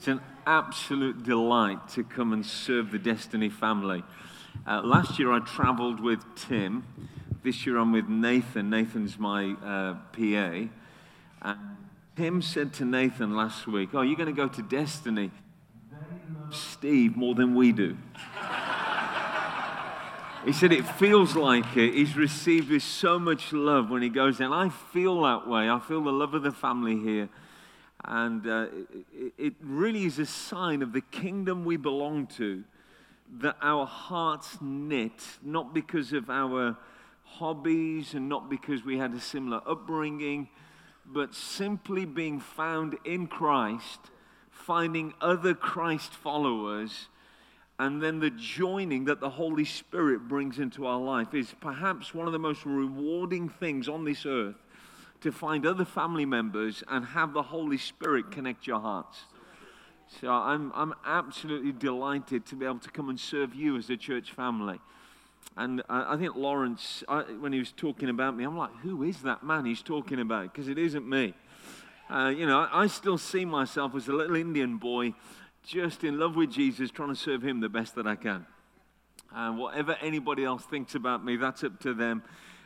It's an absolute delight to come and serve the Destiny family. Uh, last year I traveled with Tim. This year I'm with Nathan. Nathan's my uh, PA. And Tim said to Nathan last week, Oh, you're going to go to Destiny. Steve more than we do. he said it feels like it. He's received with so much love when he goes in. I feel that way. I feel the love of the family here. And uh, it, it really is a sign of the kingdom we belong to that our hearts knit, not because of our hobbies and not because we had a similar upbringing, but simply being found in Christ, finding other Christ followers, and then the joining that the Holy Spirit brings into our life is perhaps one of the most rewarding things on this earth to find other family members and have the Holy Spirit connect your hearts. So I'm, I'm absolutely delighted to be able to come and serve you as a church family. And I, I think Lawrence, I, when he was talking about me, I'm like, who is that man he's talking about? Because it isn't me. Uh, you know, I, I still see myself as a little Indian boy just in love with Jesus, trying to serve him the best that I can. And whatever anybody else thinks about me, that's up to them.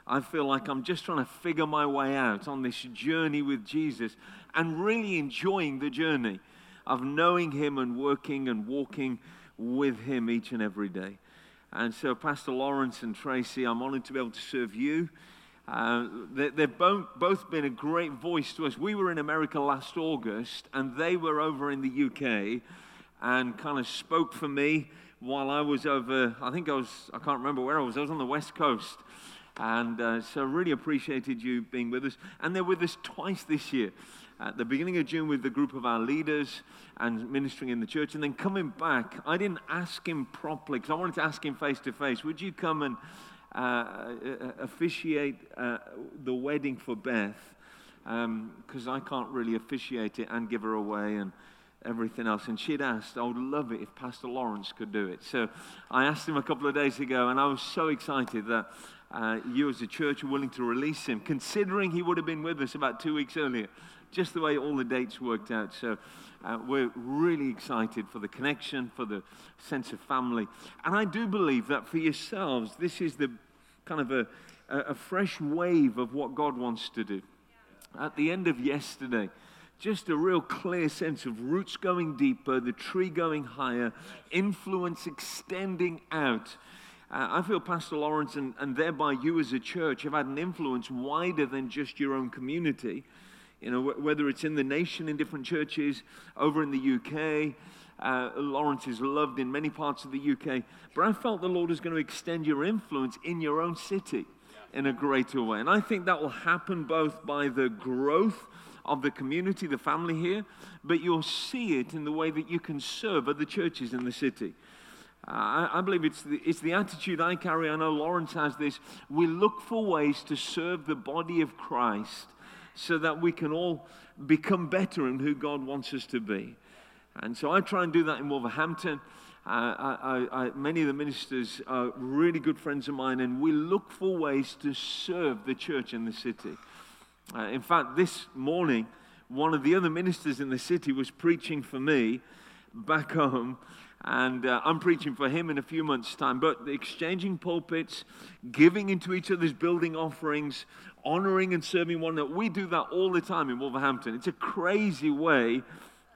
I feel like I'm just trying to figure my way out on this journey with Jesus and really enjoying the journey of knowing Him and working and walking with Him each and every day. And so, Pastor Lawrence and Tracy, I'm honored to be able to serve you. Uh, they, have both, both been a great voice to us. We were in America last August, and they were over in the UK and kind of spoke for me while I was over. I think I was, I can't remember where I was, I was on the West Coast. And uh, so, really appreciated you being with us. And they're with us twice this year. At the beginning of June, with the group of our leaders and ministering in the church. And then coming back, I didn't ask him properly because I wanted to ask him face to face Would you come and uh, uh officiate uh, the wedding for Beth? Because um, I can't really officiate it and give her away. And everything else. And she'd asked, I would love it if Pastor Lawrence could do it. So I asked him a couple of days ago, and I was so excited that uh, you as a church are willing to release him, considering he would have been with us about two weeks earlier, just the way all the dates worked out. So uh, we're really excited for the connection, for the sense of family. And I do believe that for yourselves, this is the kind of a, a fresh wave of what God wants to do. At the end of yesterday, just a real clear sense of roots going deeper, the tree going higher, influence extending out. Uh, I feel Pastor Lawrence and, and thereby you as a church have had an influence wider than just your own community. You know, wh- whether it's in the nation in different churches, over in the UK, uh, Lawrence is loved in many parts of the UK. But I felt the Lord is going to extend your influence in your own city in a greater way. And I think that will happen both by the growth of the community, the family here, but you'll see it in the way that you can serve other churches in the city. I, I, believe it's the, it's the attitude I carry. I know Lawrence has this. We look for ways to serve the body of Christ so that we can all become better in who God wants us to be. And so I try and do that in Wolverhampton. Uh, I, I, many of the ministers are really good friends of mine, and we look for ways to serve the church in the city. Uh, in fact, this morning, one of the other ministers in the city was preaching for me back home and uh, I'm preaching for him in a few months' time. But exchanging pulpits, giving into each other's building offerings, honoring and serving one another, we do that all the time in Wolverhampton. It's a crazy way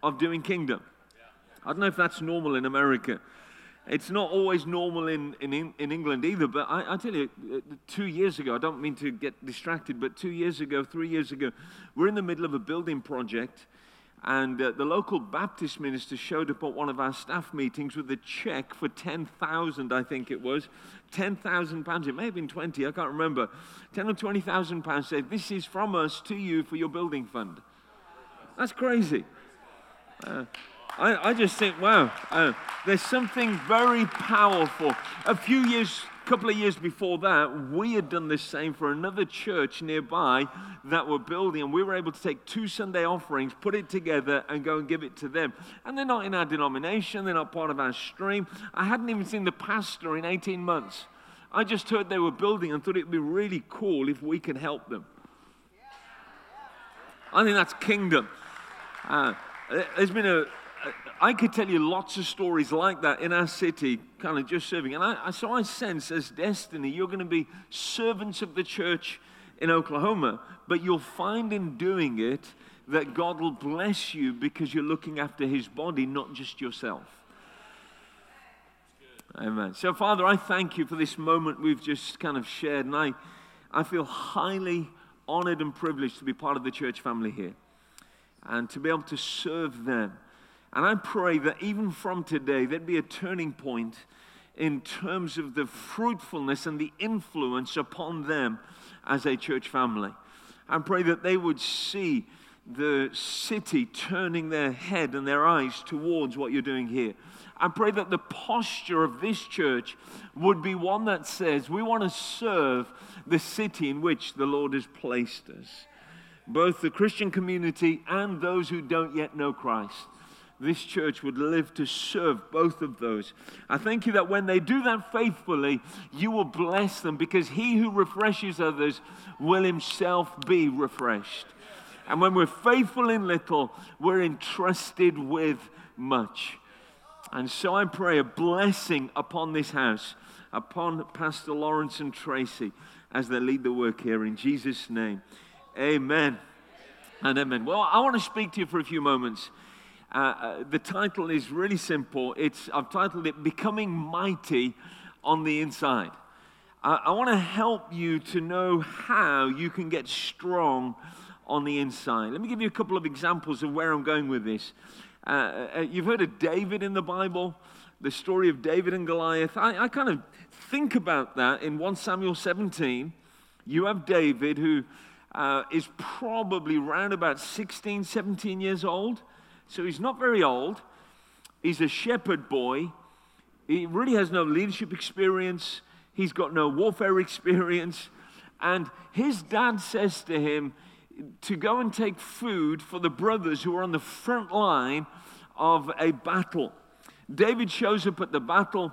of doing kingdom. I don't know if that's normal in America. It's not always normal in, in, in England either, but I, I tell you, uh, two years ago, I don't mean to get distracted, but two years ago, three years ago, we're in the middle of a building project and uh, the local Baptist minister showed up at one of our staff meetings with a check for 10,000, I think it was. 10,000 pounds. It may have been 20, I can't remember. 10 or 20,000 pounds said, This is from us to you for your building fund. That's crazy. Uh, I, I, just think, wow, uh, there's something very powerful. A few years couple of years before that, we had done the same for another church nearby that were building, and we were able to take two Sunday offerings, put it together, and go and give it to them. And they're not in our denomination, they're not part of our stream. I hadn't even seen the pastor in 18 months. I just heard they were building and thought it would be really cool if we could help them. I think that's kingdom. Uh, there's been a, I could tell you lots of stories like that in our city, kind of just serving. And I, so I sense as destiny, you're going to be servants of the church in Oklahoma, but you'll find in doing it that God will bless you because you're looking after his body, not just yourself. Amen. So, Father, I thank you for this moment we've just kind of shared, and I, I feel highly honored and privileged to be part of the church family here and to be able to serve them. And I pray that even from today, there'd be a turning point in terms of the fruitfulness and the influence upon them as a church family. I pray that they would see the city turning their head and their eyes towards what you're doing here. I pray that the posture of this church would be one that says, we want to serve the city in which the Lord has placed us. Both the Christian community and those who don't yet know Christ. This church would live to serve both of those. I thank you that when they do that faithfully, you will bless them because he who refreshes others will himself be refreshed. And when we're faithful in little, we're entrusted with much. And so I pray a blessing upon this house, upon Pastor Lawrence and Tracy as they lead the work here in Jesus' name. Amen and amen. Well, I want to speak to you for a few moments. Uh, uh, the title is really simple. It's, I've titled it Becoming Mighty on the Inside. Uh, I want to help you to know how you can get strong on the inside. Let me give you a couple of examples of where I'm going with this. Uh, uh, you've heard of David in the Bible, the story of David and Goliath. I, I kind of think about that in 1 Samuel 17. You have David, who uh, is probably around about 16, 17 years old. So he's not very old. He's a shepherd boy. He really has no leadership experience. He's got no warfare experience. And his dad says to him to go and take food for the brothers who are on the front line of a battle. David shows up at the battle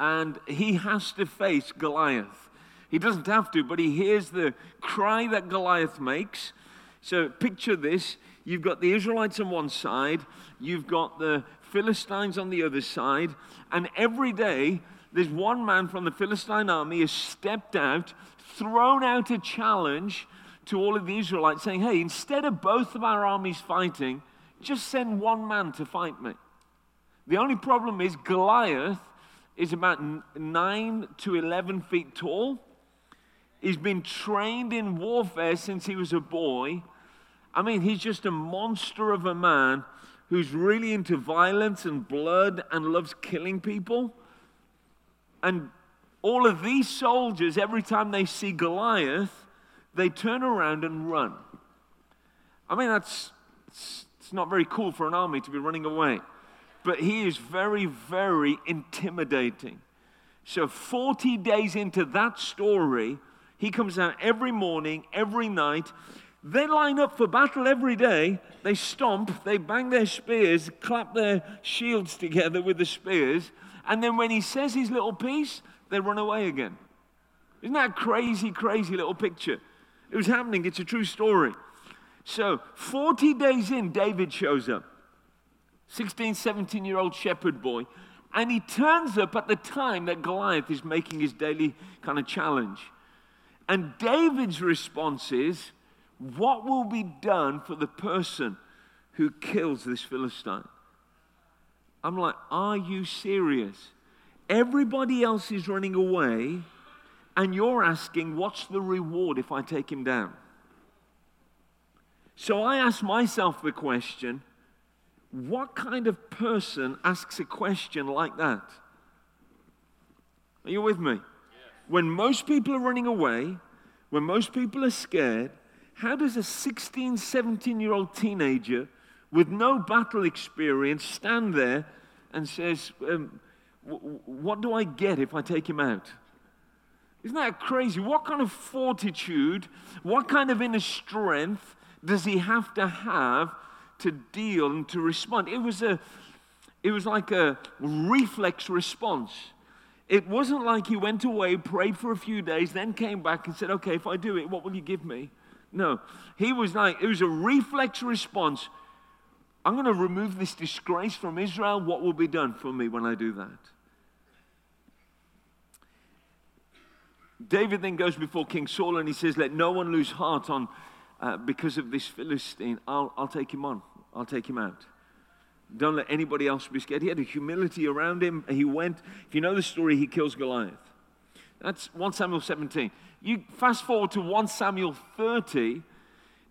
and he has to face Goliath. He doesn't have to, but he hears the cry that Goliath makes. So picture this you've got the Israelites on one side, you've got the Philistines on the other side, and every day there's one man from the Philistine army has stepped out, thrown out a challenge to all of the Israelites, saying, Hey, instead of both of our armies fighting, just send one man to fight me. The only problem is Goliath is about 9 to 11 feet tall. He's been trained in warfare since he was a boy. I mean, he's just a monster of a man who's really into violence and blood and loves killing people. And all of these soldiers, every time they see Goliath, they turn around and run. I mean, that's it's, it's not very cool for an army to be running away. But he is very, very intimidating. So, 40 days into that story, he comes out every morning, every night. They line up for battle every day. They stomp, they bang their spears, clap their shields together with the spears. And then when he says his little piece, they run away again. Isn't that a crazy, crazy little picture? It was happening, it's a true story. So, 40 days in, David shows up. 16, 17 year old shepherd boy. And he turns up at the time that Goliath is making his daily kind of challenge. And David's response is, What will be done for the person who kills this Philistine? I'm like, Are you serious? Everybody else is running away, and you're asking, What's the reward if I take him down? So I ask myself the question what kind of person asks a question like that? Are you with me? When most people are running away, when most people are scared, how does a 16, 17 year old teenager with no battle experience stand there and says, um, What do I get if I take him out? Isn't that crazy? What kind of fortitude, what kind of inner strength does he have to have to deal and to respond? It was, a, it was like a reflex response. It wasn't like he went away, prayed for a few days, then came back and said, Okay, if I do it, what will you give me? No. He was like, it was a reflex response. I'm going to remove this disgrace from Israel. What will be done for me when I do that? David then goes before King Saul and he says, Let no one lose heart on uh, because of this Philistine. I'll, I'll take him on, I'll take him out. Don't let anybody else be scared. He had a humility around him. He went, if you know the story, he kills Goliath. That's 1 Samuel 17. You fast forward to 1 Samuel 30.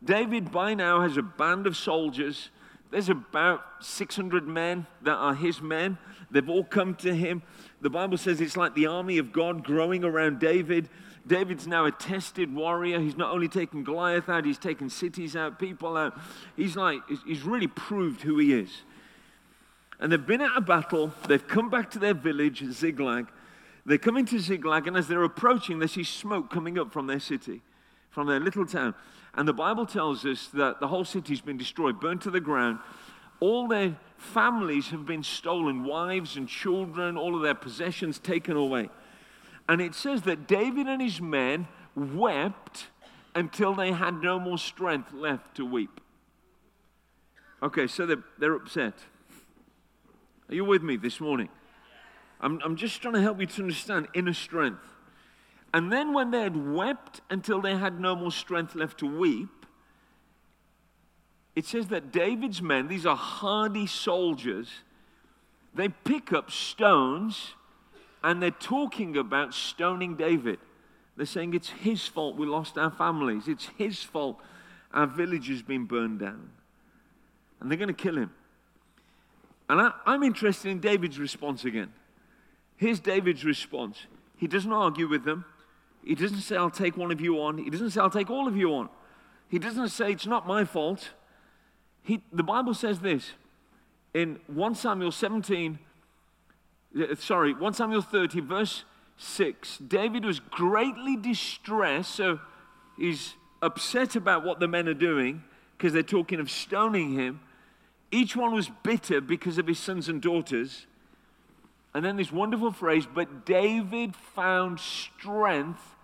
David by now has a band of soldiers. There's about 600 men that are his men. They've all come to him. The Bible says it's like the army of God growing around David. David's now a tested warrior. He's not only taken Goliath out, he's taken cities out, people out. He's like, he's really proved who he is. And they've been at a battle. They've come back to their village, Ziklag. They come into Ziklag, and as they're approaching, they see smoke coming up from their city, from their little town. And the Bible tells us that the whole city's been destroyed, burnt to the ground. All their families have been stolen, wives and children, all of their possessions taken away. And it says that David and his men wept until they had no more strength left to weep. Okay, so they're, they're upset. Are you with me this morning? I'm, I'm just trying to help you to understand inner strength. And then when they had wept until they had no more strength left to weep, it says that David's men, these are hardy soldiers, they pick up stones and they're talking about stoning David. They're saying it's his fault we lost our families. It's his fault our village has been burned down. And they're going to kill him. And I, am interested in David's response again. Here's David's response. He doesn't argue with them. He doesn't say, I'll take one of you on. He doesn't say, I'll take all of you on. He doesn't say, it's not my fault. He, the Bible says this in 1 Samuel 17, uh, sorry, 1 Samuel 30, verse 6, David was greatly distressed. So he's upset about what the men are doing because they're talking of stoning him. Each one was bitter because of his sons and daughters. And then this wonderful phrase, but David found strength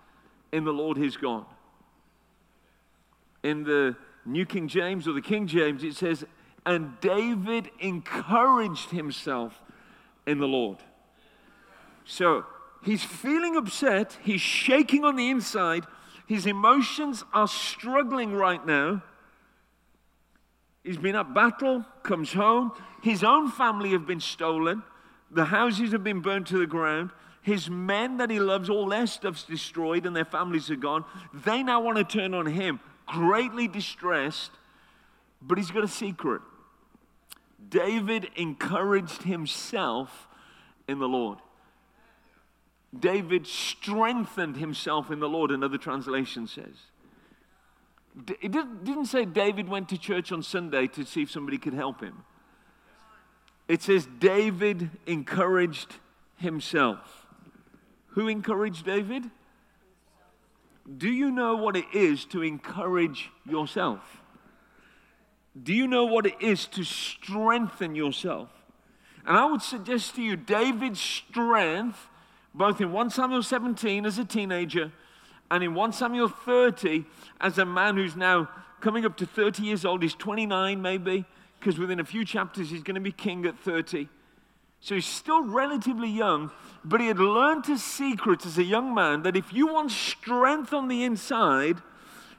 in the Lord his God. In the New King James or the King James, it says, and David encouraged himself in the Lord. So he's feeling upset, he's shaking on the inside, his emotions are struggling right now. He's been at battle, comes home, his own family have been stolen, the houses have been burned to the ground. His men that he loves, all their stuff's destroyed and their families are gone. They now want to turn on him, greatly distressed, but he's got a secret. David encouraged himself in the Lord. David strengthened himself in the Lord, another translation says. It didn't say David went to church on Sunday to see if somebody could help him. It says David encouraged himself. Who encouraged David? Do you know what it is to encourage yourself? Do you know what it is to strengthen yourself? And I would suggest to you David's strength, both in 1 Samuel 17 as a teenager and in 1 Samuel 30 as a man who's now coming up to 30 years old, he's 29 maybe, because within a few chapters he's going to be king at 30. So he's still relatively young, but he had learned a secret as a young man that if you want strength on the inside,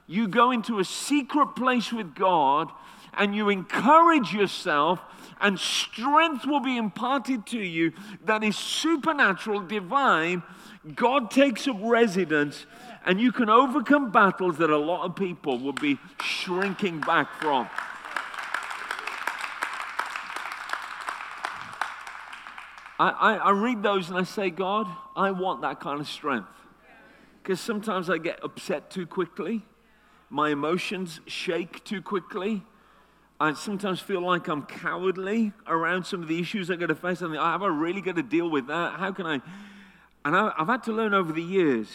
you go into a secret place with God and you encourage yourself, and strength will be imparted to you that is supernatural, divine. God takes up residence, and you can overcome battles that a lot of people would be shrinking back from. I, I, I read those and I say, God, I want that kind of strength. Because sometimes I get upset too quickly, my emotions shake too quickly. I sometimes feel like I'm cowardly around some of the issues I got to face. I have I really got to deal with that? How can I? And I, I've had to learn over the years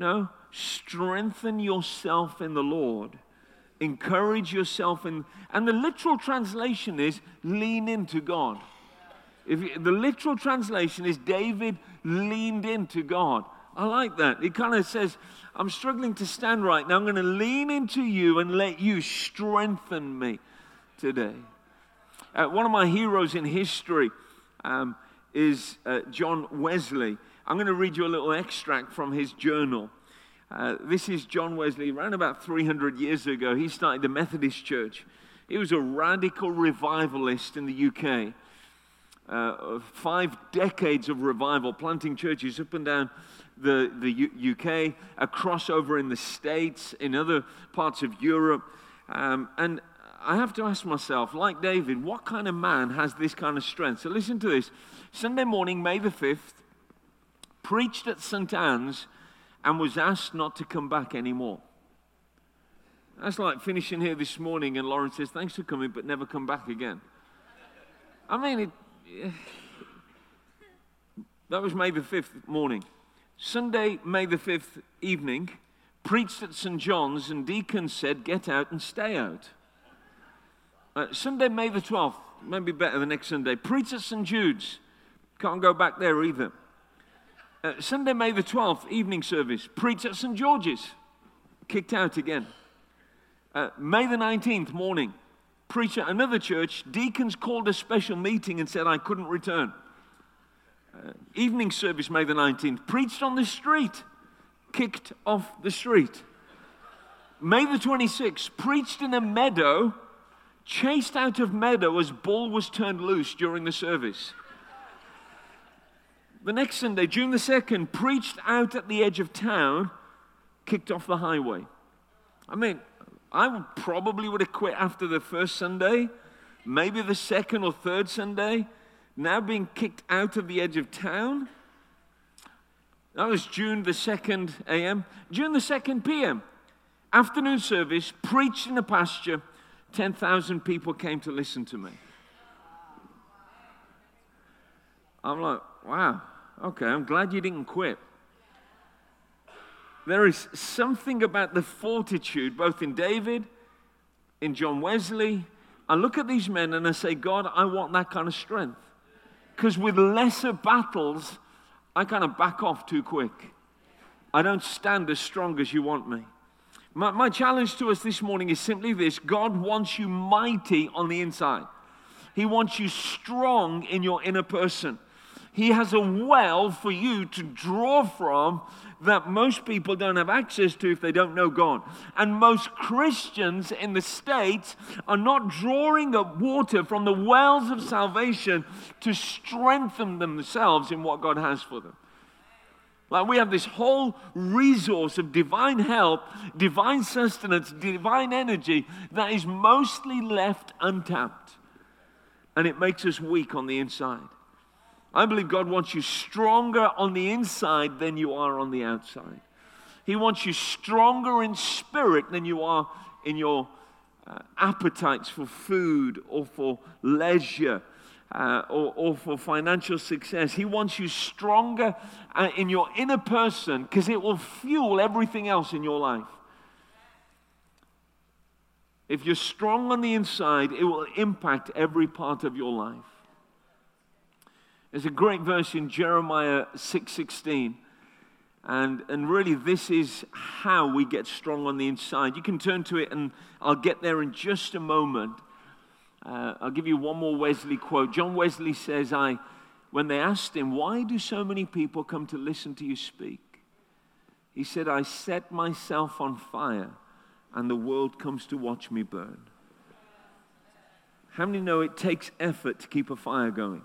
no, strengthen yourself in the Lord. Encourage yourself in, and the literal translation is lean into God. If you, the literal translation is David leaned into God. I like that. It kind of says, I'm struggling to stand right now. I'm going to lean into you and let you strengthen me today. Uh, one of my heroes in history um, is uh, John Wesley. I'm going to read you a little extract from his journal. Uh, this is John Wesley, around about 300 years ago. He started the Methodist Church. He was a radical revivalist in the UK. Uh, five decades of revival, planting churches up and down the, the U- UK, a crossover in the States, in other parts of Europe. Um, and I have to ask myself, like David, what kind of man has this kind of strength? So listen to this. Sunday morning, May the 5th, preached at St. Anne's and was asked not to come back anymore. That's like finishing here this morning and Lawrence says, Thanks for coming, but never come back again. I mean, it, that was May the 5th morning. Sunday, May the 5th evening, preached at St. John's, and deacons said, Get out and stay out. Uh, Sunday, May the 12th, maybe better the next Sunday, preached at St. Jude's. Can't go back there either. Uh, Sunday, May the 12th, evening service, preached at St. George's, kicked out again. Uh, May the 19th, morning, preached at another church. Deacons called a special meeting and said I couldn't return. Uh, evening service, May the 19th, preached on the street, kicked off the street. May the 26th, preached in a meadow, chased out of meadow as bull was turned loose during the service. The next Sunday, June the 2nd, preached out at the edge of town, kicked off the highway. I mean, I probably would have quit after the first Sunday, maybe the second or third Sunday. Now being kicked out of the edge of town. That was June the 2nd a.m. June the 2nd p.m. Afternoon service, preached in a pasture. 10,000 people came to listen to me. I'm like, wow, okay, I'm glad you didn't quit. There is something about the fortitude, both in David, in John Wesley. I look at these men and I say, God, I want that kind of strength. Because with lesser battles, I kind of back off too quick. I don't stand as strong as you want me. My, my challenge to us this morning is simply this God wants you mighty on the inside, He wants you strong in your inner person. He has a well for you to draw from that most people don't have access to if they don't know God. And most Christians in the States are not drawing up water from the wells of salvation to strengthen themselves in what God has for them. Like we have this whole resource of divine help, divine sustenance, divine energy that is mostly left untapped. And it makes us weak on the inside. I believe God wants you stronger on the inside than you are on the outside. He wants you stronger in spirit than you are in your uh, appetites for food or for leisure uh, or, or, for financial success. He wants you stronger uh, in your inner person because it will fuel everything else in your life. If you're strong on the inside, it will impact every part of your life. There's a great verse in Jeremiah 6:16. and, and really, this is how we get strong on the inside. You can turn to it, and I'll get there in just a moment. Uh, I'll give you one more Wesley quote. John Wesley says, I, when they asked him, Why do so many people come to listen to you speak? He said, I set myself on fire, and the world comes to watch me burn. How many know it takes effort to keep a fire going?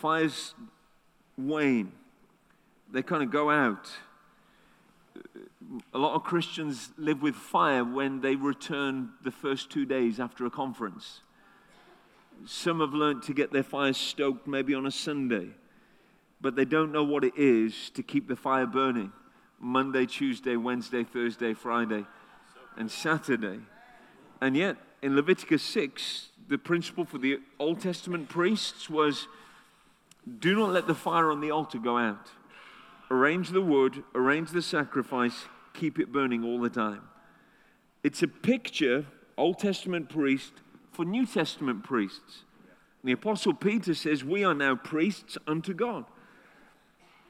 Fires wane, they kind of go out. A lot of Christians live with fire when they return the first two days after a conference. Some have learned to get their fires stoked maybe on a Sunday, but they don't know what it is to keep the fire burning Monday, Tuesday, Wednesday, Thursday, Friday, and Saturday. And yet, in Leviticus 6, the principle for the Old Testament priests was do not let the fire on the altar go out. Arrange the wood, arrange the sacrifice, keep it burning all the time. It's a picture, Old Testament priest, for New Testament priests. The Apostle Peter says, We are now priests unto God.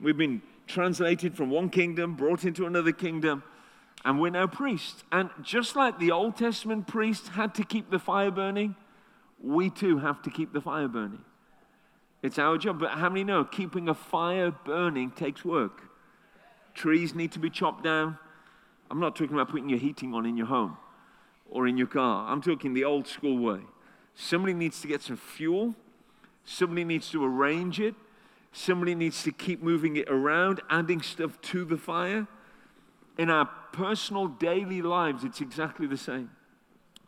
We've been translated from one kingdom, brought into another kingdom, and we're now priests. And just like the Old Testament priests had to keep the fire burning, we too have to keep the fire burning. It's our job. But how many know keeping a fire burning takes work? Trees need to be chopped down. I'm not talking about putting your heating on in your home or in your car. I'm talking the old school way. Somebody needs to get some fuel. Somebody needs to arrange it. Somebody needs to keep moving it around, adding stuff to the fire. In our personal daily lives, it's exactly the same.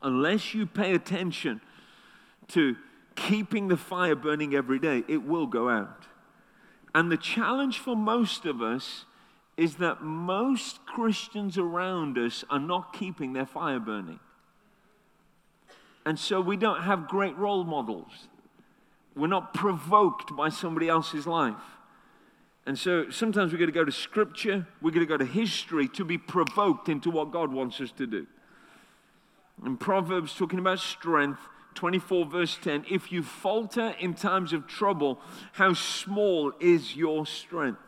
Unless you pay attention to keeping the fire burning every day, it will go out. And the challenge for most of us is that most Christians around us are not keeping their fire burning. And so we don't have great role models. We're not provoked by somebody else's life. And so sometimes we've got to go to scripture, we've got to go to history to be provoked into what God wants us to do. In Proverbs, talking about strength, 24, verse 10 If you falter in times of trouble, how small is your strength?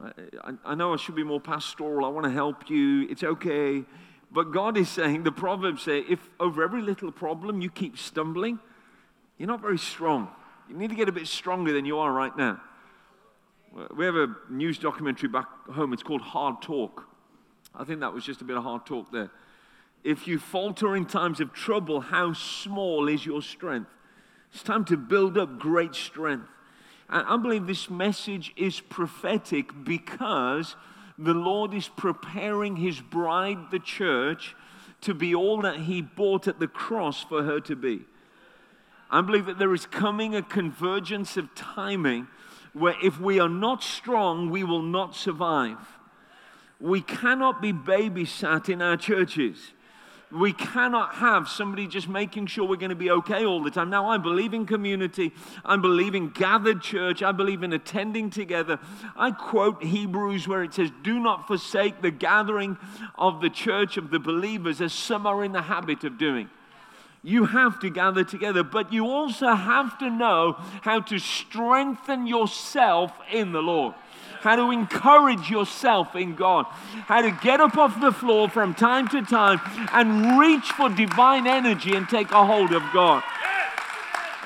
I, I know I should be more pastoral. I want to help you. It's okay. But God is saying, the Proverbs say, if over every little problem you keep stumbling, you're not very strong. You need to get a bit stronger than you are right now. We have a news documentary back home. It's called Hard Talk. I think that was just a bit of hard talk there. If you falter in times of trouble, how small is your strength? It's time to build up great strength. And I believe this message is prophetic because the Lord is preparing his bride, the church, to be all that he bought at the cross for her to be. I believe that there is coming a convergence of timing where if we are not strong, we will not survive. We cannot be babysat in our churches. We cannot have somebody just making sure we're going to be okay all the time. Now, I believe in community. I believe in gathered church. I believe in attending together. I quote Hebrews where it says, Do not forsake the gathering of the church of the believers as some are in the habit of doing. You have to gather together, but you also have to know how to strengthen yourself in the Lord how to encourage yourself in God, how to get up off the floor from time to time and reach for divine energy and take a hold of God.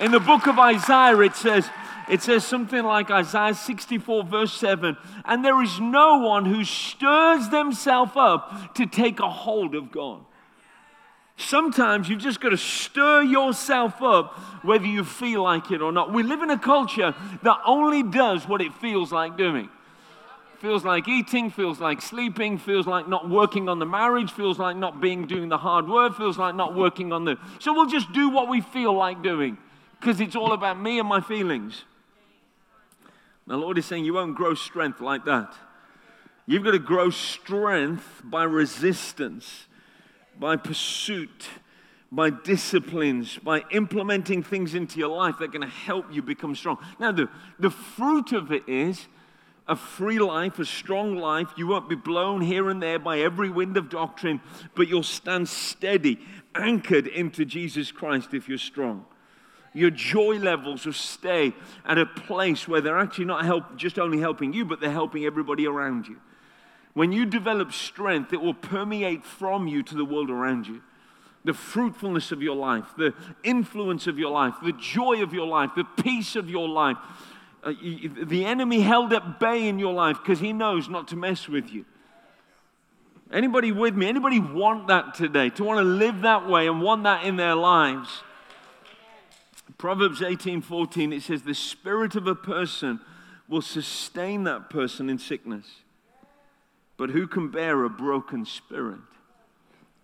In the book of Isaiah, it says, it says something like Isaiah 64, verse 7 and there is no one who stirs themselves up to take a hold of God. Sometimes you've just got to stir yourself up whether you feel like it or not. We live in a culture that only does what it feels like doing feels like eating, feels like sleeping, feels like not working on the marriage, feels like not being doing the hard work, feels like not working on the. So we'll just do what we feel like doing because it's all about me and my feelings. The Lord is saying you won't grow strength like that. You've got to grow strength by resistance, by pursuit, by disciplines, by implementing things into your life that are going to help you become strong. Now, the, the fruit of it is a free life, a strong life. You won't be blown here and there by every wind of doctrine, but you'll stand steady, anchored into Jesus Christ if you're strong. Your joy levels will stay at a place where they're actually not help, just only helping you, but they're helping everybody around you. When you develop strength, it will permeate from you to the world around you. The fruitfulness of your life, the influence of your life, the joy of your life, the peace of your life uh, the enemy held at bay in your life because he knows not to mess with you. Anybody with me? Anybody want that today? To want to live that way and want that in their lives? Proverbs 18 14, it says, The spirit of a person will sustain that person in sickness. But who can bear a broken spirit?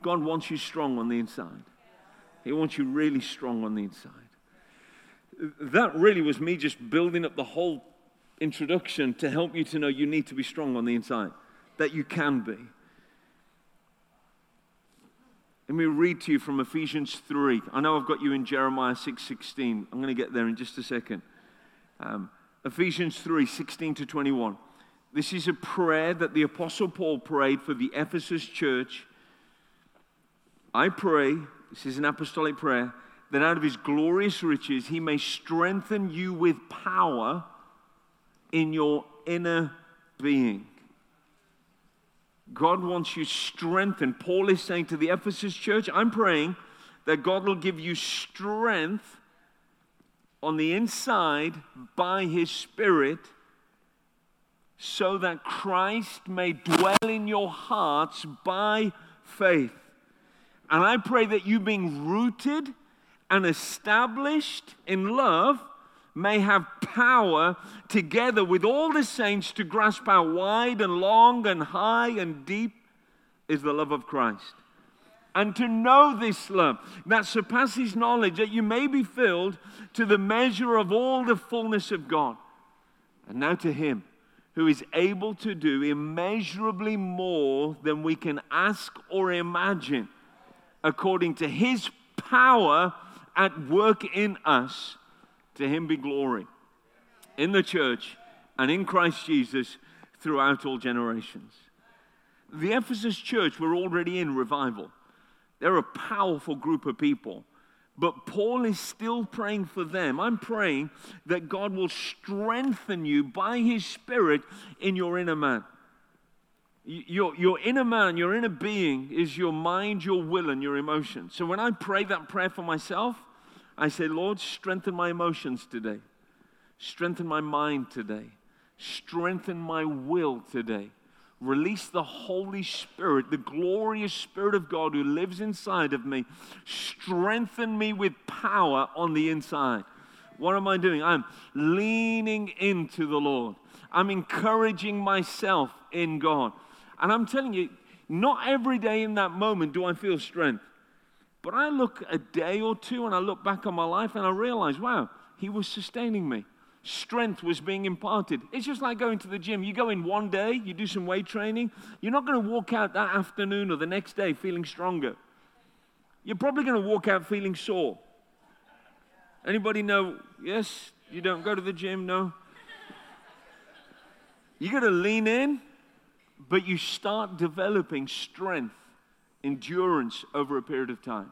God wants you strong on the inside. He wants you really strong on the inside that really was me just building up the whole introduction to help you to know you need to be strong on the inside, that you can be. Let me read to you from Ephesians 3. I know I've got you in Jeremiah 6 16. I'm going to get there in just a second. Um, Ephesians 3 16 to 21. This is a prayer that the Apostle Paul prayed for the Ephesus church. I pray, this is an apostolic prayer, that out of his glorious riches he may strengthen you with power in your inner being. God wants you strengthened. Paul is saying to the Ephesus church, I'm praying that God will give you strength on the inside by His Spirit so that Christ may dwell in your hearts by faith. And I pray that you, being rooted and established in love, may have power together with all the saints to grasp how wide and long and high and deep is the love of Christ. And to know this love that surpasses knowledge, that you may be filled to the measure of all the fullness of God. And now to Him who is able to do immeasurably more than we can ask or imagine, according to His power at work in us. To Him be glory in the church and in Christ Jesus throughout all generations. The Ephesus church were already in revival. They're a powerful group of people. But Paul is still praying for them. I'm praying that God will strengthen you by his Spirit in your inner man. Your, your inner man, your inner being is your mind, your will, and your emotions. So when I pray that prayer for myself, I say, Lord, strengthen my emotions today, strengthen my mind today, strengthen my will today. Release the Holy Spirit, the glorious Spirit of God who lives inside of me. Strengthen me with power on the inside. What am I doing? I'm leaning into the Lord. I'm encouraging myself in God. And I'm telling you, not every day in that moment do I feel strength. But I look a day or two and I look back on my life and I realize, wow, He was sustaining me strength was being imparted. It's just like going to the gym. You go in one day, you do some weight training, you're not going to walk out that afternoon or the next day feeling stronger. You're probably going to walk out feeling sore. Anybody know? Yes, you don't go to the gym, no. You got to lean in, but you start developing strength, endurance over a period of time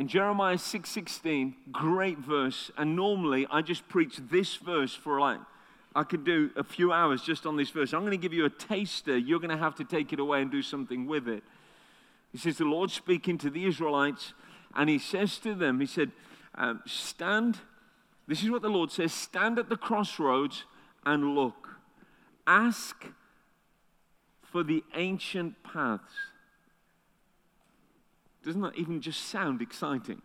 in Jeremiah 6:16, great verse, and normally I just preach this verse for like I could do a few hours just on this verse. I'm going to give you a taster. You're going to have to take it away and do something with it. He says, The Lord speaking to the Israelites, and he says to them, He said, um, Stand, this is what the Lord says, stand at the crossroads and look. Ask for the ancient paths doesn't that even just sound exciting?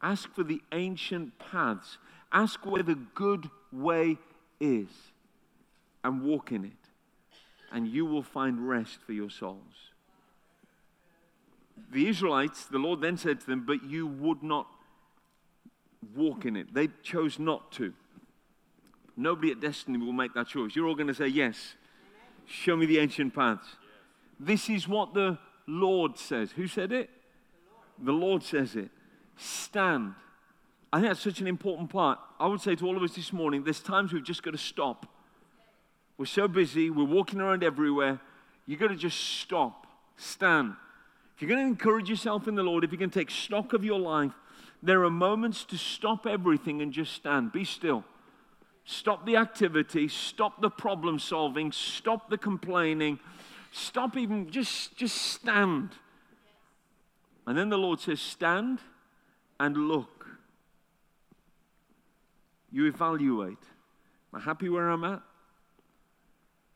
Ask for the ancient paths. Ask where the good way is and walk in it. And you will find rest for your souls. The Israelites, the Lord then said to them, But you would not walk in it. They chose not to. Nobody at Destiny will make that choice. You're all going to say, Yes. Show me the ancient paths. This is what the Lord says. Who said it? The Lord, says it. Stand. I think that's such an important part. I would say to all of us this morning, there's times we've just got to stop. We're so busy, we're walking around everywhere. You've got to just stop, stand. If you're going to encourage yourself in the Lord, if you can take stock of your life, there are moments to stop everything and just stand. Be still. Stop the activity, stop the problem solving, stop the complaining, Stop even, just, just stand. And then the Lord says, Stand and look. You evaluate. Am I happy where I'm at?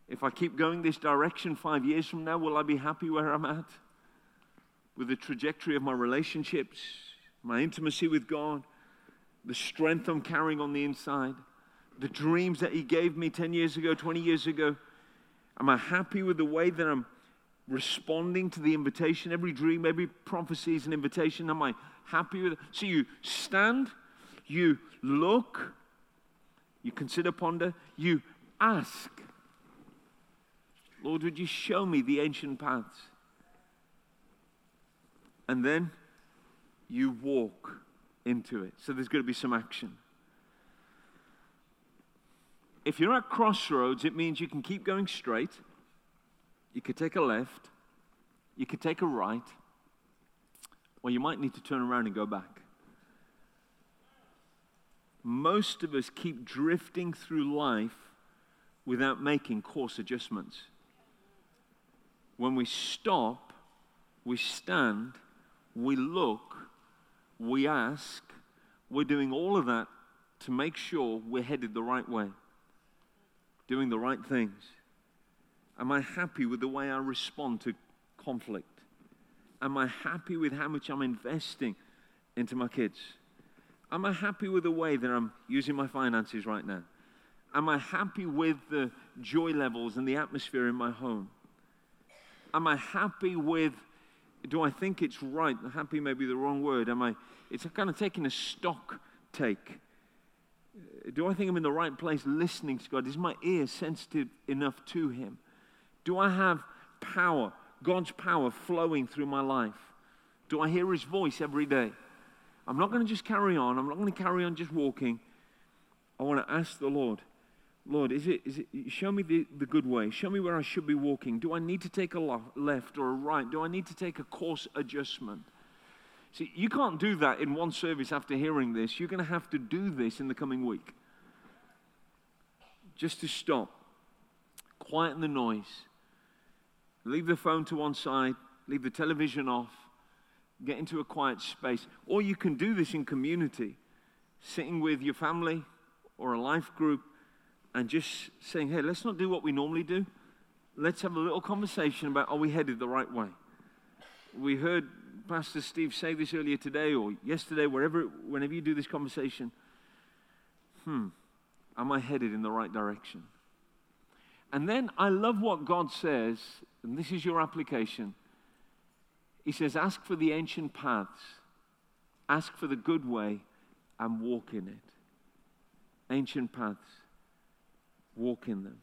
If I keep going this direction five years from now, will I be happy where I'm at? With the trajectory of my relationships, my intimacy with God, the strength I'm carrying on the inside, the dreams that He gave me 10 years ago, 20 years ago Am I happy with the way that I'm responding to the invitation? Every dream, every prophecy is an invitation. Am I happy with it? So you stand, you look, you consider, ponder, you ask. Lord, would you show me the ancient paths? And then you walk into it. So there's going to be some action if you're at crossroads, it means you can keep going straight, you could take a left, you could take a right, or you might need to turn around and go back. Most of us keep drifting through life without making course adjustments. When we stop, we stand, we look, we ask, we're doing all of that to make sure we're headed the right way, doing the right things. Am I happy with the way I respond to conflict? Am I happy with how much I'm investing into my kids? Am I happy with the way that I'm using my finances right now? Am I happy with the joy levels and the atmosphere in my home? Am I happy with, do I think it's right? Happy may be the wrong word. Am I, it's kind of taking a stock take. Do I think I'm in the right place listening to God? Is my ear sensitive enough to Him? Do I have power, God's power flowing through my life? Do I hear His voice every day? I'm not going to just carry on. I'm not going to carry on just walking. I want to ask the Lord, Lord, is it, is it, show me the, the good way. Show me where I should be walking. Do I need to take a left or a right? Do I need to take a course adjustment? See, you can't do that in one service after hearing this. You're going to have to do this in the coming week. Just to stop, quieten the noise, leave the phone to one side, leave the television off, get into a quiet space. Or you can do this in community, sitting with your family or a life group and just saying, hey, let's not do what we normally do. Let's have a little conversation about are we headed the right way? We heard Pastor Steve say this earlier today or yesterday, wherever, whenever you do this conversation. Hmm, am I headed in the right direction? And then I love what God says, and this is your application. He says, Ask for the ancient paths, ask for the good way, and walk in it. Ancient paths, walk in them.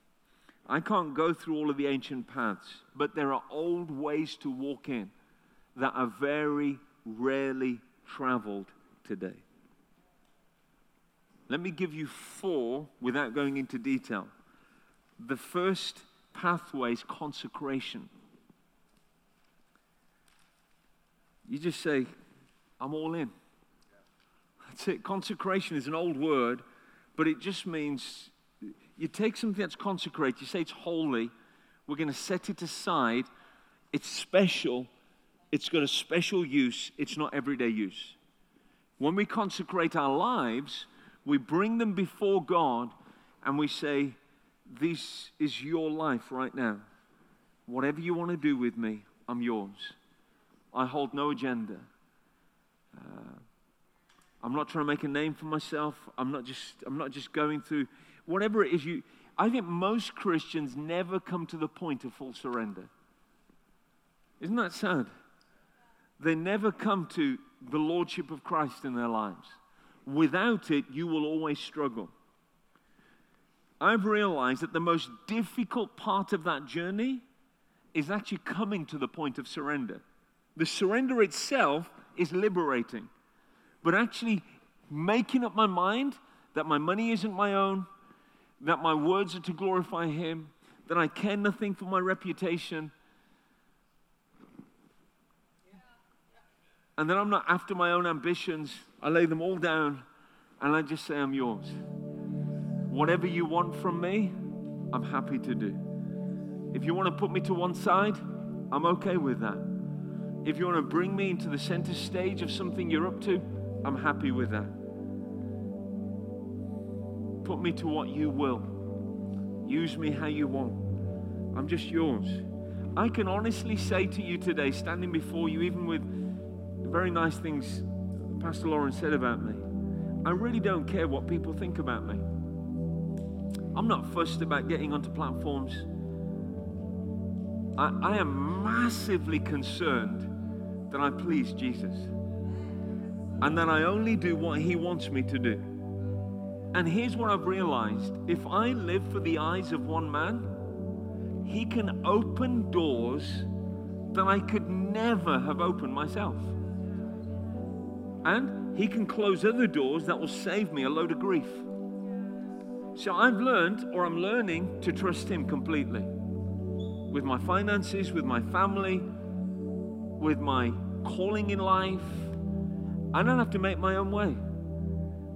I can't go through all of the ancient paths, but there are old ways to walk in that are very rarely traveled today. Let me give you four without going into detail. The first pathway is consecration. You just say, I'm all in. That's it. Consecration is an old word, but it just means you take something that's consecrated, you say it's holy, we're going to set it aside. It's special, it's got a special use, it's not everyday use. When we consecrate our lives, we bring them before God and we say, This is your life right now. Whatever you want to do with me, I'm yours. I hold no agenda. Uh, I'm not trying to make a name for myself. I'm not just, I'm not just going through whatever it is you. I think most Christians never come to the point of full surrender. Isn't that sad? They never come to the Lordship of Christ in their lives. Without it, you will always struggle. I've realized that the most difficult part of that journey is actually coming to the point of surrender. The surrender itself is liberating. But actually making up my mind that my money isn't my own, that my words are to glorify Him, that I care nothing for my reputation, and that I'm not after my own ambitions. I lay them all down and I just say, I'm yours. Whatever you want from me, I'm happy to do. If you want to put me to one side, I'm okay with that. If you want to bring me into the center stage of something you're up to, I'm happy with that. Put me to what you will. Use me how you want. I'm just yours. I can honestly say to you today, standing before you, even with very nice things Pastor Lawrence said about me, I really don't care what people think about me. I'm not fussed about getting onto platforms. I, I am massively concerned that I please Jesus and that I only do what He wants me to do. And here's what I've realized if I live for the eyes of one man, He can open doors that I could never have opened myself. And He can close other doors that will save me a load of grief. So I've learned, or I'm learning, to trust Him completely with my finances, with my family, with my calling in life. I don't have to make my own way.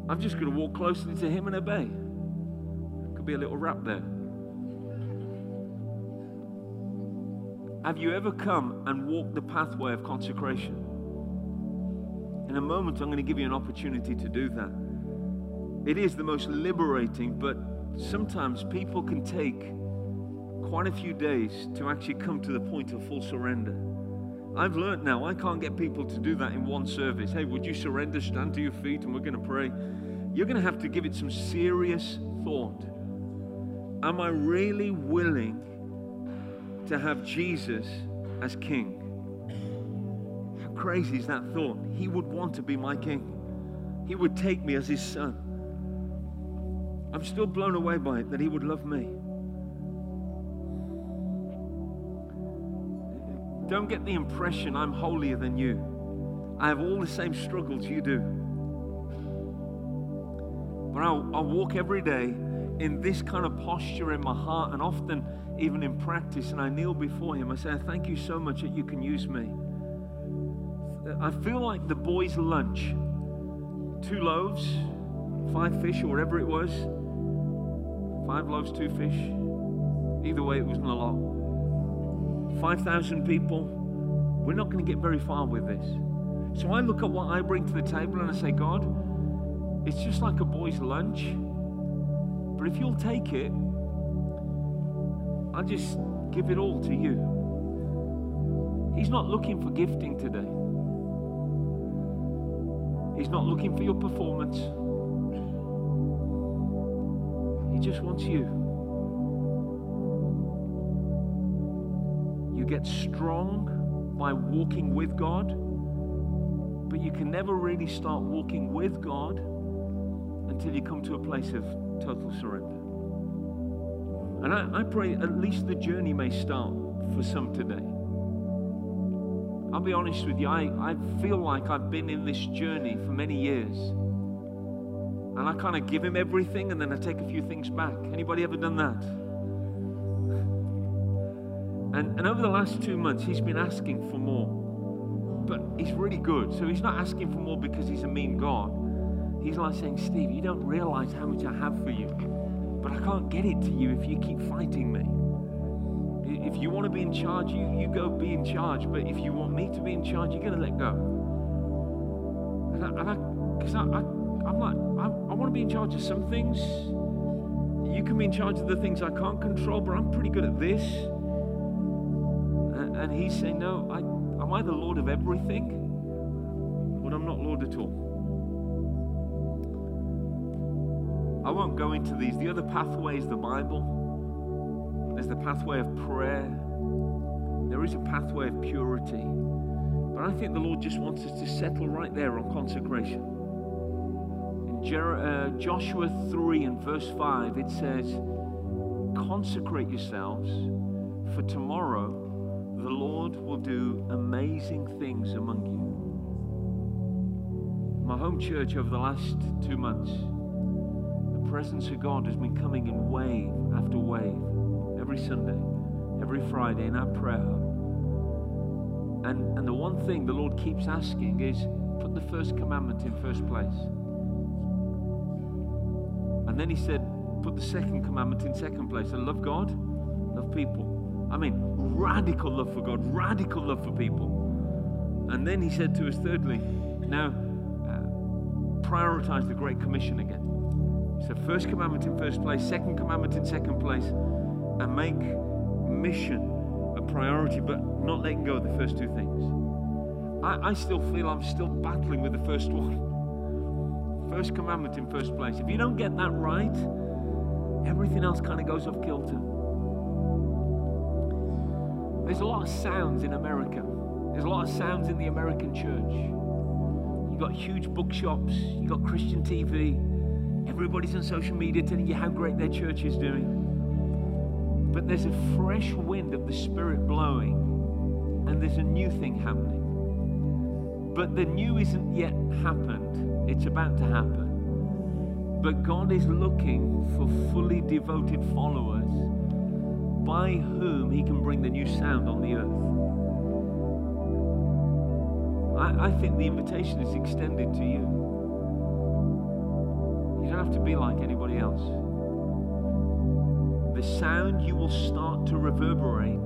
I'm just going to walk closely to Him and obey. Could be a little rap there. Have you ever come and walked the pathway of consecration? In a moment, I'm going to give you an opportunity to do that. It is the most liberating, but sometimes people can take quite a few days to actually come to the point of full surrender. I've learned now I can't get people to do that in one service. Hey, would you surrender? Stand to your feet and we're going to pray. You're going to have to give it some serious thought. Am I really willing to have Jesus as king? Crazy is that thought? He would want to be my king, he would take me as his son. I'm still blown away by it that he would love me. Don't get the impression I'm holier than you. I have all the same struggles you do. But I'll, I'll walk every day in this kind of posture in my heart and often even in practice. And I kneel before Him. I say, Thank you so much that you can use me. I feel like the boys' lunch two loaves, five fish, or whatever it was. Five loaves, two fish. Either way, it wasn't a lot. 5,000 people, we're not going to get very far with this. So I look at what I bring to the table and I say, God, it's just like a boy's lunch. But if you'll take it, I'll just give it all to you. He's not looking for gifting today. He's not looking for your performance. He just wants you. You get strong by walking with God, but you can never really start walking with God until you come to a place of total surrender. And I, I pray at least the journey may start for some today. I'll be honest with you, I, I feel like I've been in this journey for many years. And I kind of give him everything and then I take a few things back. Anybody ever done that? And, and over the last two months, he's been asking for more. But he's really good. So he's not asking for more because he's a mean God. He's like saying, Steve, you don't realize how much I have for you. But I can't get it to you if you keep fighting me. If you want to be in charge, you, you go be in charge. But if you want me to be in charge, you're going to let go. And I, because I, I, I, am like, I, I want to be in charge of some things. You can be in charge of the things I can't control, but I'm pretty good at this. And he's saying, No, I, am I the Lord of everything? But I'm not Lord at all. I won't go into these. The other pathway is the Bible. There's the pathway of prayer. There is a pathway of purity. But I think the Lord just wants us to settle right there on consecration. In Jer- uh, Joshua 3 and verse 5, it says, Consecrate yourselves, for tomorrow the Lord will do amazing things among you. My home church over the last two months, the presence of God has been coming in wave after wave, every Sunday, every Friday in our prayer. And, and the one thing the Lord keeps asking is put the first commandment in first place. And then he said, put the second commandment in second place and love God, love people. I mean, radical love for God, radical love for people. And then he said to us, thirdly, now uh, prioritize the Great Commission again. So, first commandment in first place, second commandment in second place, and make mission a priority, but not letting go of the first two things. I, I still feel I'm still battling with the first one. First commandment in first place. If you don't get that right, everything else kind of goes off kilter. There's a lot of sounds in America. There's a lot of sounds in the American church. You've got huge bookshops, you've got Christian TV, everybody's on social media telling you how great their church is doing. But there's a fresh wind of the Spirit blowing, and there's a new thing happening. But the new isn't yet happened, it's about to happen. But God is looking for fully devoted followers by whom he can bring the new sound on the earth. I, I think the invitation is extended to you. You don't have to be like anybody else. The sound you will start to reverberate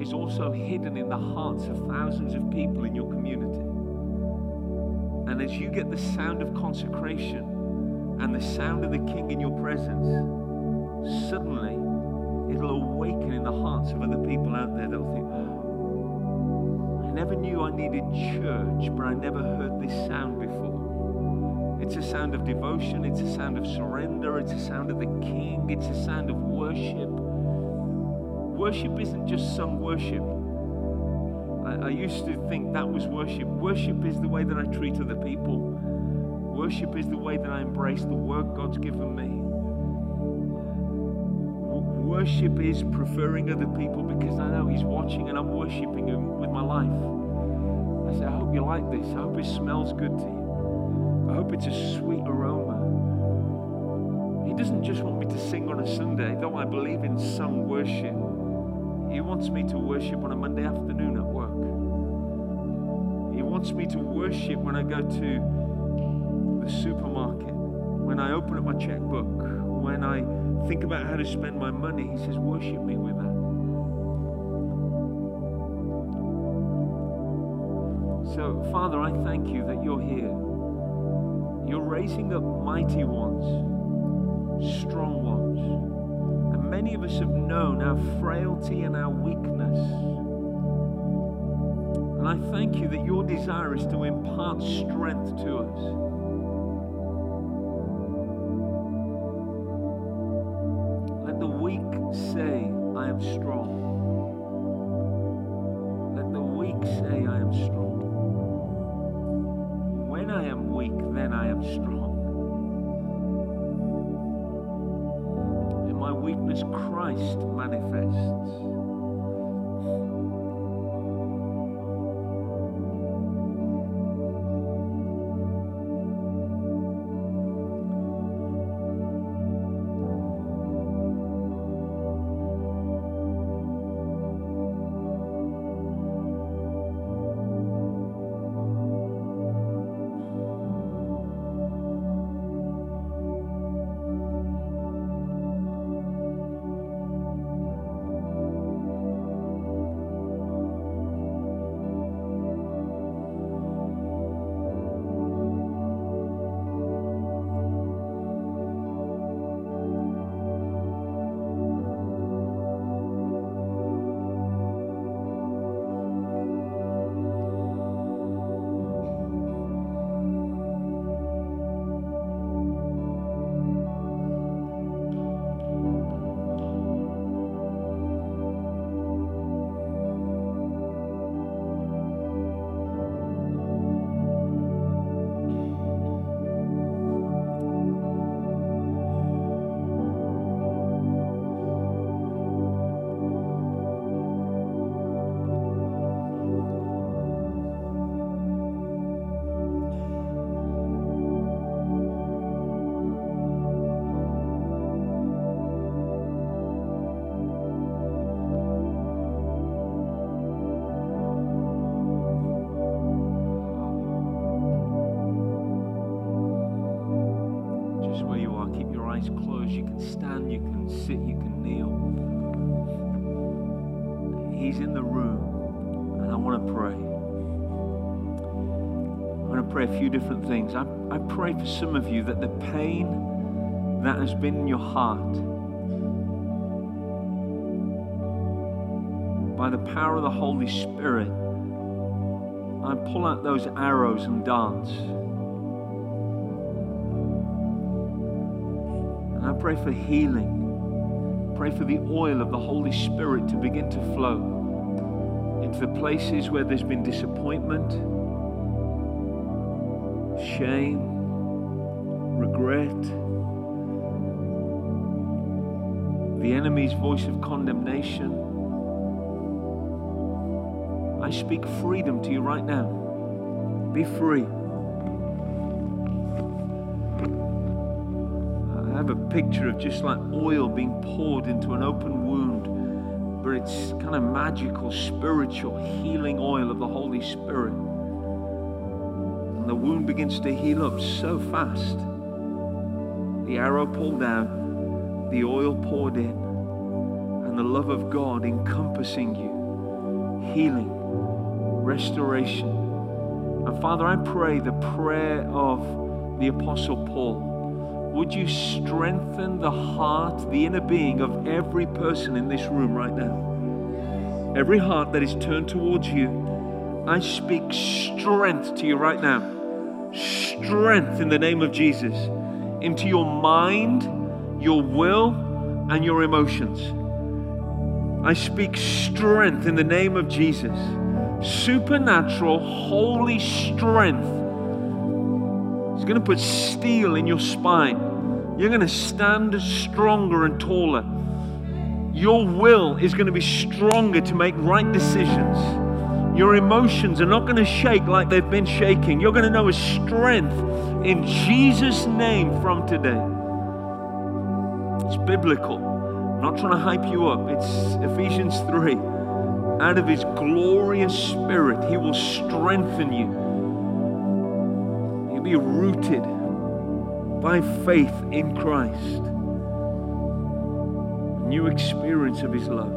is also hidden in the hearts of thousands of people in your community. And as you get the sound of consecration and the sound of the King in your presence, suddenly it'll awaken in the hearts of other people out there that'll think, oh, I never knew I needed church, but I never heard this sound before. It's a sound of devotion, it's a sound of surrender, it's a sound of the King, it's a sound of worship. Worship isn't just sung worship. I, I used to think that was worship. Worship is the way that I treat other people. Worship is the way that I embrace the work God's given me. Worship is preferring other people because I know He's watching and I'm worshiping Him with my life. I say, I hope you like this. I hope it smells good to you. I hope it's a sweet aroma. He doesn't just want me to sing on a Sunday, though I believe in sung worship. He wants me to worship on a Monday afternoon at work. He wants me to worship when I go to the supermarket, when I open up my checkbook, when I think about how to spend my money. He says, Worship me with that. So, Father, I thank you that you're here. You're raising up mighty ones, strong ones. And many of us have known our frailty and our weakness. And I thank you that your desire is to impart strength to us. Let the weak say, I am strong. Eyes closed. You can stand, you can sit, you can kneel. He's in the room, and I want to pray. I want to pray a few different things. I, I pray for some of you that the pain that has been in your heart, by the power of the Holy Spirit, I pull out those arrows and darts. Pray for healing. Pray for the oil of the Holy Spirit to begin to flow into the places where there's been disappointment, shame, regret, the enemy's voice of condemnation. I speak freedom to you right now. Be free. Have a picture of just like oil being poured into an open wound, but it's kind of magical, spiritual, healing oil of the Holy Spirit. And the wound begins to heal up so fast. The arrow pulled out, the oil poured in, and the love of God encompassing you, healing, restoration, And Father, I pray the prayer of the Apostle Paul. Would you strengthen the heart, the inner being of every person in this room right now? Every heart that is turned towards you, I speak strength to you right now. Strength in the name of Jesus into your mind, your will, and your emotions. I speak strength in the name of Jesus. Supernatural, holy strength. He's going to put steel in your spine. You're going to stand stronger and taller. Your will is going to be stronger to make right decisions. Your emotions are not going to shake like they've been shaking. You're going to know a strength in Jesus' name from today. It's biblical. I'm not trying to hype you up. It's Ephesians 3. Out of his glorious spirit, he will strengthen you. Be rooted by faith in Christ. A new experience of his love.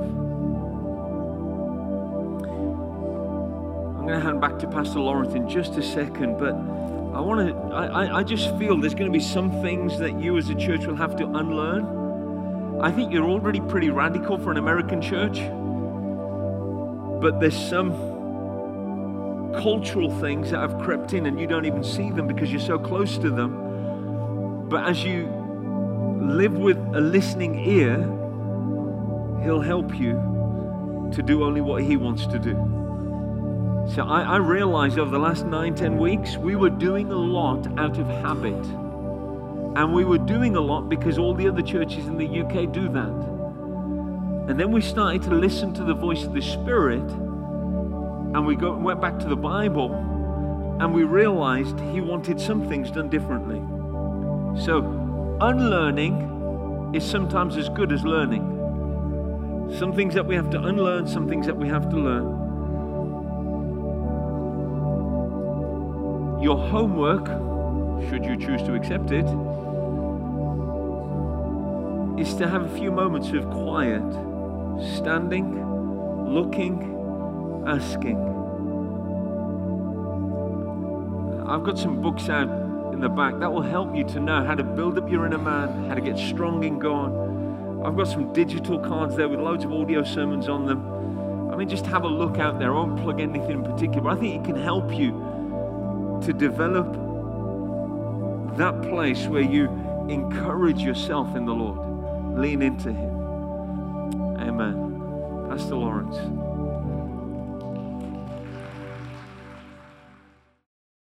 I'm going to hand back to Pastor Lawrence in just a second, but I want to, I, I just feel there's going to be some things that you as a church will have to unlearn. I think you're already pretty radical for an American church, but there's some cultural things that have crept in and you don't even see them because you're so close to them. But as you live with a listening ear, He'll help you to do only what He wants to do. So I, I realized over the last nine, ten weeks, we were doing a lot out of habit. And we were doing a lot because all the other churches in the UK do that. And then we started to listen to the voice of the Spirit, and we go, went back to the Bible, and we realized He wanted some things done differently. So, unlearning is sometimes as good as learning. Some things that we have to unlearn, some things that we have to learn. Your homework, should you choose to accept it, is to have a few moments of quiet, standing, looking, asking. I've got some books out in the back that will help you to know how to build up your inner man, how to get strong in God. I've got some digital cards there with loads of audio sermons on them. I mean, just have a look out there. I won't plug anything in particular, but I think it can help you to develop that place where you encourage yourself in the Lord. Lean into Him. Amen. Pastor Lawrence.